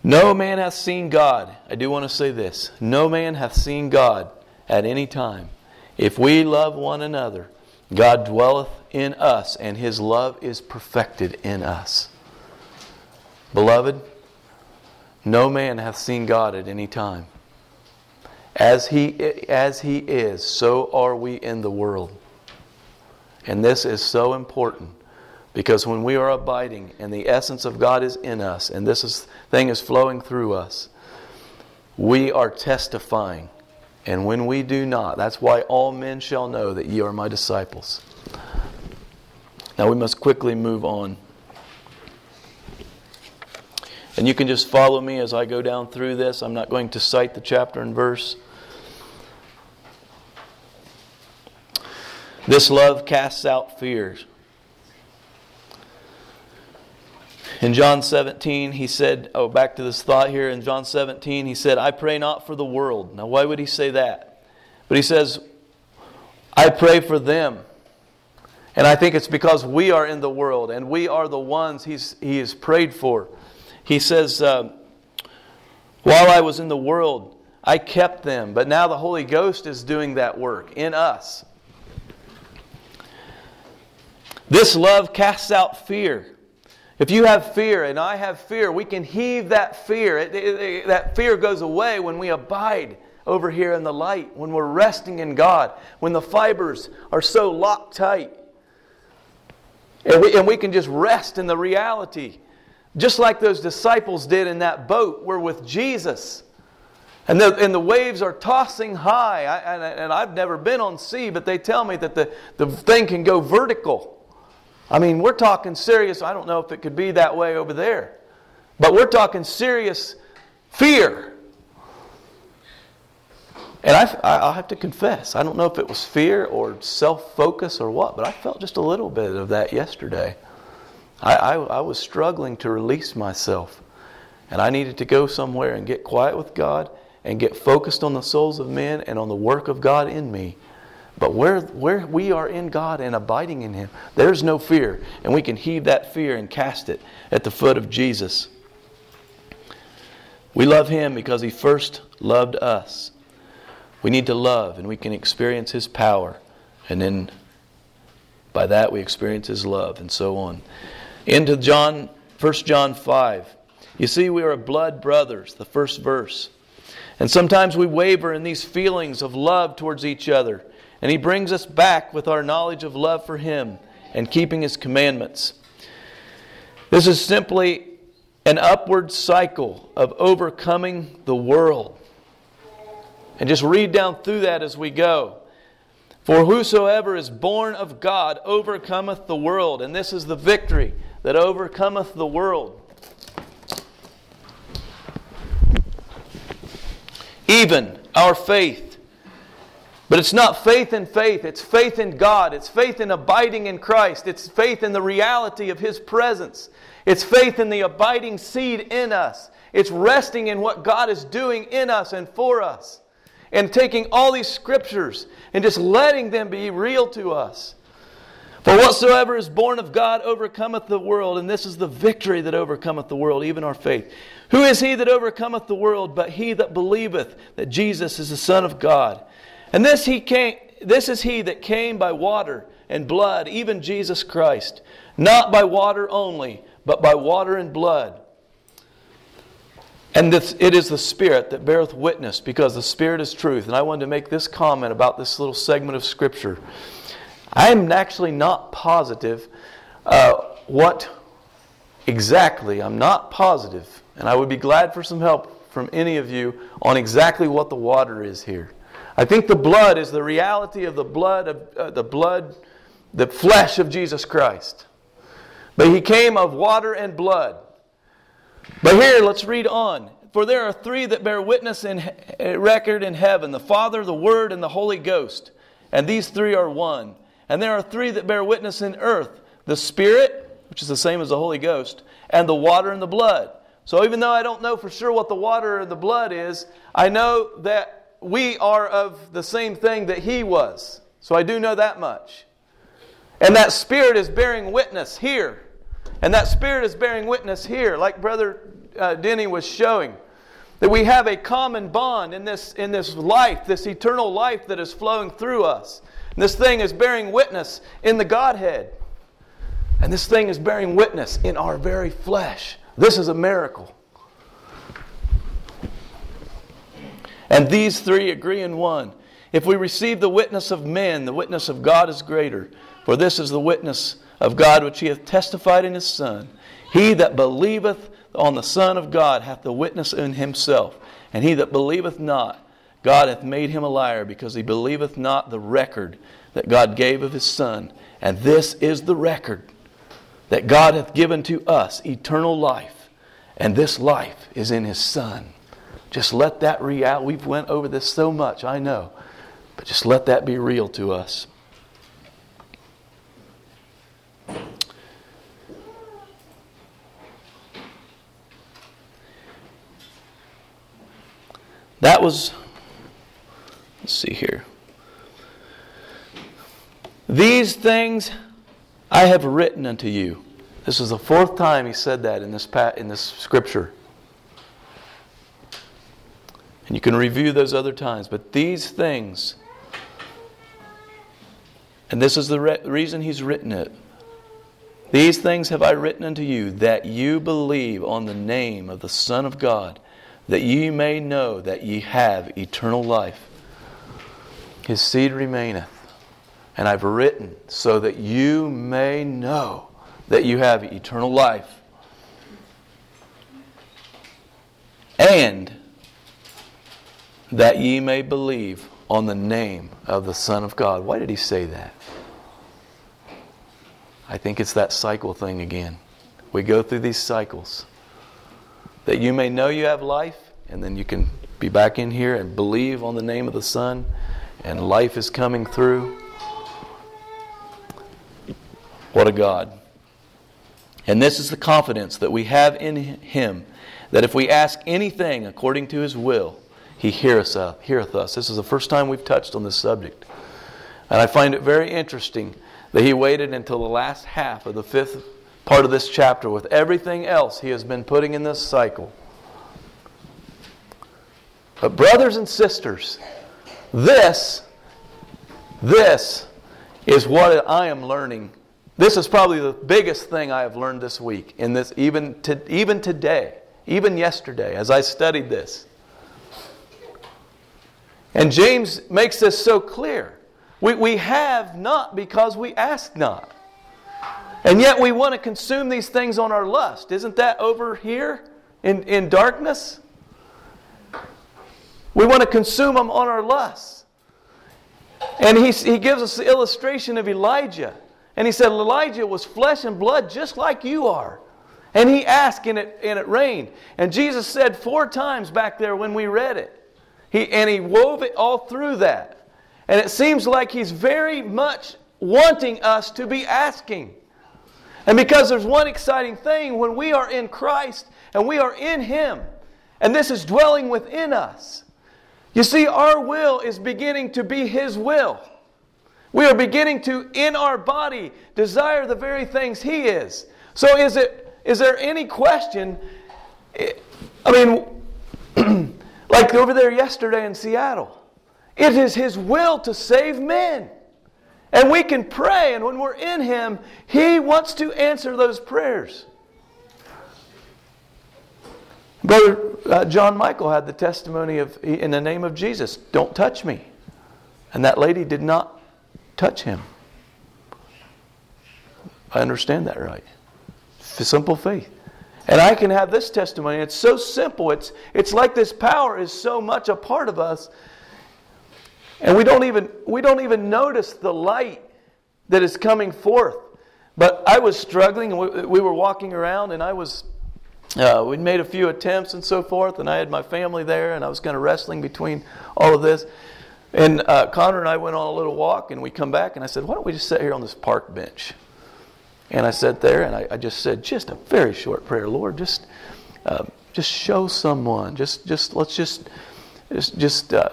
No man hath seen God. I do want to say this. No man hath seen God at any time. If we love one another, God dwelleth in us, and his love is perfected in us. Beloved, no man hath seen God at any time. As he, as he is, so are we in the world. And this is so important because when we are abiding and the essence of God is in us and this is, thing is flowing through us, we are testifying. And when we do not, that's why all men shall know that ye are my disciples. Now we must quickly move on. And you can just follow me as I go down through this. I'm not going to cite the chapter and verse. This love casts out fears. In John 17, he said, oh, back to this thought here. In John 17, he said, I pray not for the world. Now, why would he say that? But he says, I pray for them. And I think it's because we are in the world and we are the ones he's, he has prayed for. He says, uh, While I was in the world, I kept them, but now the Holy Ghost is doing that work in us. This love casts out fear. If you have fear and I have fear, we can heave that fear. It, it, it, that fear goes away when we abide over here in the light, when we're resting in God, when the fibers are so locked tight. And we, and we can just rest in the reality. Just like those disciples did in that boat, we're with Jesus. And the, and the waves are tossing high. I, and, and I've never been on sea, but they tell me that the, the thing can go vertical. I mean, we're talking serious. I don't know if it could be that way over there, but we're talking serious fear. And I, I have to confess, I don't know if it was fear or self focus or what, but I felt just a little bit of that yesterday. I, I, I was struggling to release myself. And I needed to go somewhere and get quiet with God and get focused on the souls of men and on the work of God in me. But where, where we are in God and abiding in Him, there's no fear. And we can heave that fear and cast it at the foot of Jesus. We love Him because He first loved us. We need to love, and we can experience His power. And then by that we experience His love, and so on. Into John, 1 John 5. You see, we are blood brothers, the first verse. And sometimes we waver in these feelings of love towards each other. And He brings us back with our knowledge of love for Him and keeping His commandments. This is simply an upward cycle of overcoming the world. And just read down through that as we go. For whosoever is born of God overcometh the world. And this is the victory that overcometh the world. Even our faith. But it's not faith in faith, it's faith in God. It's faith in abiding in Christ. It's faith in the reality of His presence. It's faith in the abiding seed in us. It's resting in what God is doing in us and for us. And taking all these scriptures and just letting them be real to us. For whatsoever is born of God overcometh the world, and this is the victory that overcometh the world, even our faith. Who is he that overcometh the world but he that believeth that Jesus is the Son of God? And this he came this is he that came by water and blood, even Jesus Christ, not by water only, but by water and blood. And this, it is the Spirit that beareth witness, because the Spirit is truth. And I wanted to make this comment about this little segment of Scripture. I am actually not positive uh, what exactly, I'm not positive, and I would be glad for some help from any of you on exactly what the water is here. I think the blood is the reality of the blood of uh, the blood, the flesh of Jesus Christ. But he came of water and blood. But here, let's read on. For there are three that bear witness in record in heaven the Father, the Word, and the Holy Ghost. And these three are one. And there are three that bear witness in earth the Spirit, which is the same as the Holy Ghost, and the water and the blood. So even though I don't know for sure what the water and the blood is, I know that we are of the same thing that He was. So I do know that much. And that Spirit is bearing witness here. And that Spirit is bearing witness here, like Brother uh, Denny was showing. That we have a common bond in this, in this life, this eternal life that is flowing through us. And this thing is bearing witness in the Godhead. And this thing is bearing witness in our very flesh. This is a miracle. And these three agree in one. If we receive the witness of men, the witness of God is greater. For this is the witness of God which he hath testified in his Son. He that believeth on the Son of God hath the witness in himself. And he that believeth not, God hath made him a liar, because he believeth not the record that God gave of his Son. And this is the record that God hath given to us eternal life, and this life is in his Son. Just let that reality, we've went over this so much, I know, but just let that be real to us. That was, let's see here. These things I have written unto you. This is the fourth time he said that in this, in this scripture. And you can review those other times. But these things, and this is the re- reason he's written it. These things have I written unto you, that you believe on the name of the Son of God that ye may know that ye have eternal life. His seed remaineth. And I've written so that you may know that you have eternal life. And that ye may believe on the name of the Son of God. Why did he say that? I think it's that cycle thing again. We go through these cycles that you may know you have life, and then you can be back in here and believe on the name of the Son, and life is coming through. What a God. And this is the confidence that we have in Him that if we ask anything according to His will, He heareth us. Heareth us. This is the first time we've touched on this subject. And I find it very interesting that He waited until the last half of the fifth part of this chapter with everything else he has been putting in this cycle. But, brothers and sisters, this, this is what I am learning. This is probably the biggest thing I have learned this week, in this, even, to, even today, even yesterday, as I studied this. And James makes this so clear. We, we have not because we ask not. And yet we want to consume these things on our lust. Isn't that over here in, in darkness? We want to consume them on our lust. And he, he gives us the illustration of Elijah. And he said, Elijah was flesh and blood just like you are. And he asked, and it, and it rained. And Jesus said four times back there when we read it. He, and he wove it all through that. And it seems like he's very much wanting us to be asking. And because there's one exciting thing when we are in Christ and we are in Him, and this is dwelling within us. You see, our will is beginning to be His will. We are beginning to, in our body, desire the very things He is. So, is, it, is there any question? I mean, like over there yesterday in Seattle, it is His will to save men. And we can pray, and when we're in Him, He wants to answer those prayers. Brother uh, John Michael had the testimony of, in the name of Jesus, don't touch me. And that lady did not touch him. I understand that right. Simple faith. And I can have this testimony. It's so simple. It's, it's like this power is so much a part of us. And we don't even we don't even notice the light that is coming forth. But I was struggling, we, we were walking around, and I was uh, we'd made a few attempts and so forth, and I had my family there, and I was kind of wrestling between all of this. And uh, Connor and I went on a little walk, and we come back, and I said, "Why don't we just sit here on this park bench?" And I sat there, and I, I just said, "Just a very short prayer, Lord. Just, uh, just show someone. Just, just let's just, just, just. Uh,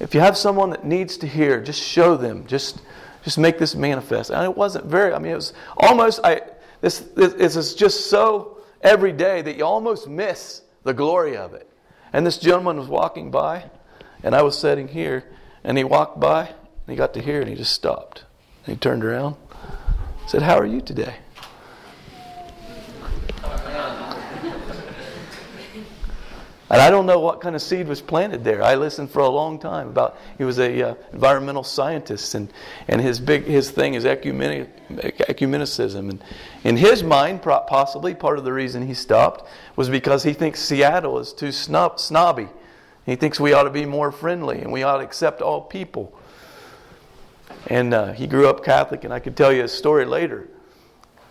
if you have someone that needs to hear, just show them. Just, just make this manifest." And it wasn't very. I mean, it was almost. I this this, is just so every day that you almost miss the glory of it. And this gentleman was walking by, and I was sitting here, and he walked by, and he got to here, and he just stopped. He turned around, said, How are you today? And I don't know what kind of seed was planted there. I listened for a long time about he was a uh, environmental scientist and, and his big his thing is ecumenic, ecumenicism and in his mind possibly part of the reason he stopped was because he thinks Seattle is too snob, snobby. He thinks we ought to be more friendly and we ought to accept all people. And uh, he grew up Catholic, and I could tell you a story later.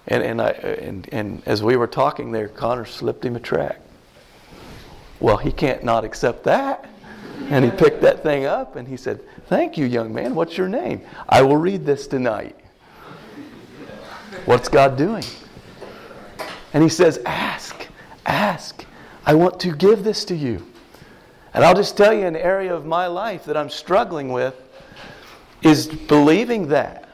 And, and, I, and, and as we were talking there, Connor slipped him a track. Well, he can't not accept that. And he picked that thing up and he said, Thank you, young man. What's your name? I will read this tonight. What's God doing? And he says, Ask, ask. I want to give this to you. And I'll just tell you an area of my life that I'm struggling with is believing that.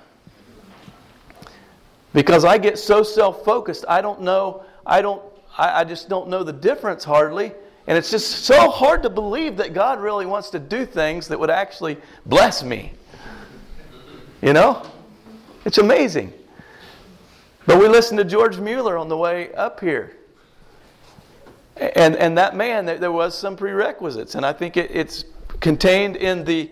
Because I get so self focused, I don't know, I don't, I, I just don't know the difference hardly and it's just so hard to believe that God really wants to do things that would actually bless me. You know? It's amazing. But we listened to George Mueller on the way up here. And, and that man, there was some prerequisites. And I think it, it's contained in the,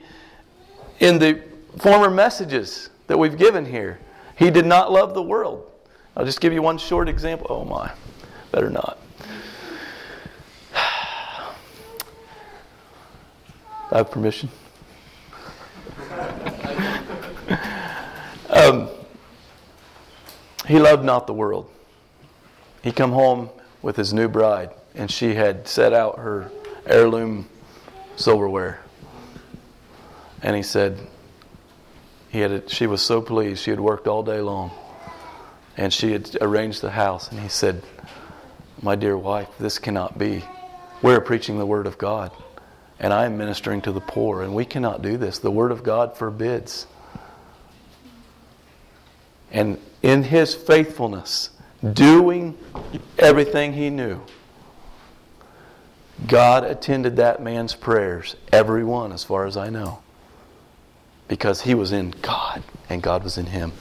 in the former messages that we've given here. He did not love the world. I'll just give you one short example. Oh, my. Better not. I have permission. um, he loved not the world. He come home with his new bride, and she had set out her heirloom silverware. And he said, he had she was so pleased. She had worked all day long, and she had arranged the house. And he said, "My dear wife, this cannot be. We're preaching the word of God." and I am ministering to the poor. And we cannot do this. The Word of God forbids. And in his faithfulness, doing everything he knew, God attended that man's prayers, every one, as far as I know, because he was in God and God was in him.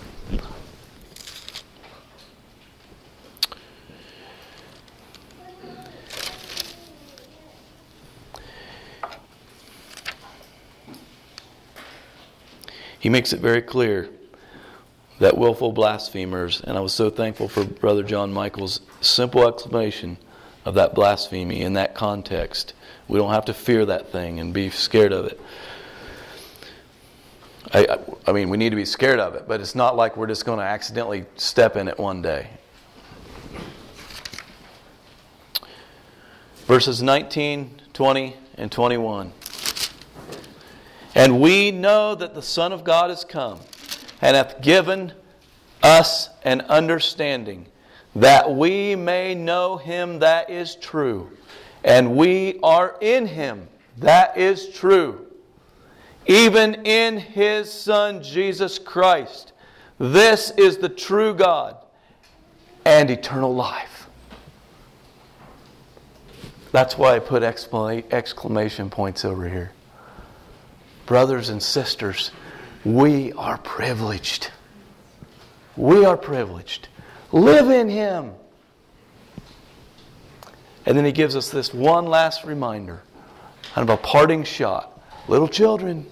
he makes it very clear that willful blasphemers, and I was so thankful for Brother John Michael's simple explanation of that blasphemy in that context. We don't have to fear that thing and be scared of it. I, I mean, we need to be scared of it, but it's not like we're just going to accidentally step in it one day. Verses 19, 20, and 21. And we know that the Son of God is come and hath given us an understanding that we may know him that is true. And we are in him that is true, even in his Son Jesus Christ. This is the true God and eternal life. That's why I put exclamation points over here brothers and sisters, We are privileged. We are privileged. Live in Him. And then He gives us this one last reminder kind of a parting shot. Little children,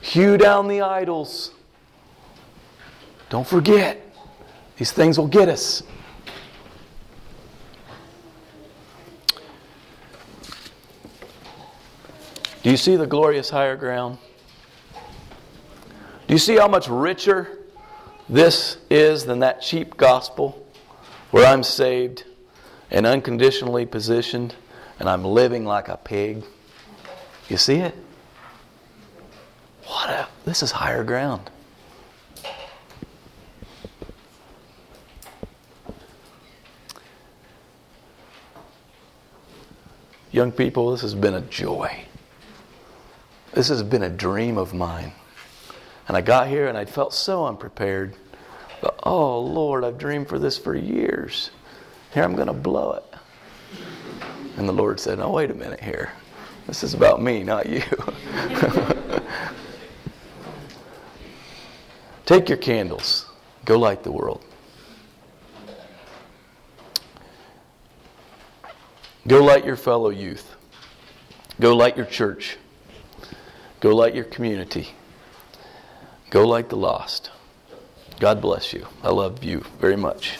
hew down the idols. Don't forget, these things will get us. Do you see the glorious higher ground? Do you see how much richer this is than that cheap gospel where I'm saved and unconditionally positioned and I'm living like a pig? You see it? What a, this is higher ground. Young people, this has been a joy. This has been a dream of mine. And I got here and I felt so unprepared. But oh, Lord, I've dreamed for this for years. Here I'm going to blow it. And the Lord said, Oh, wait a minute here. This is about me, not you. Take your candles, go light the world. Go light your fellow youth. Go light your church. Go light your community. Go light the lost. God bless you. I love you very much.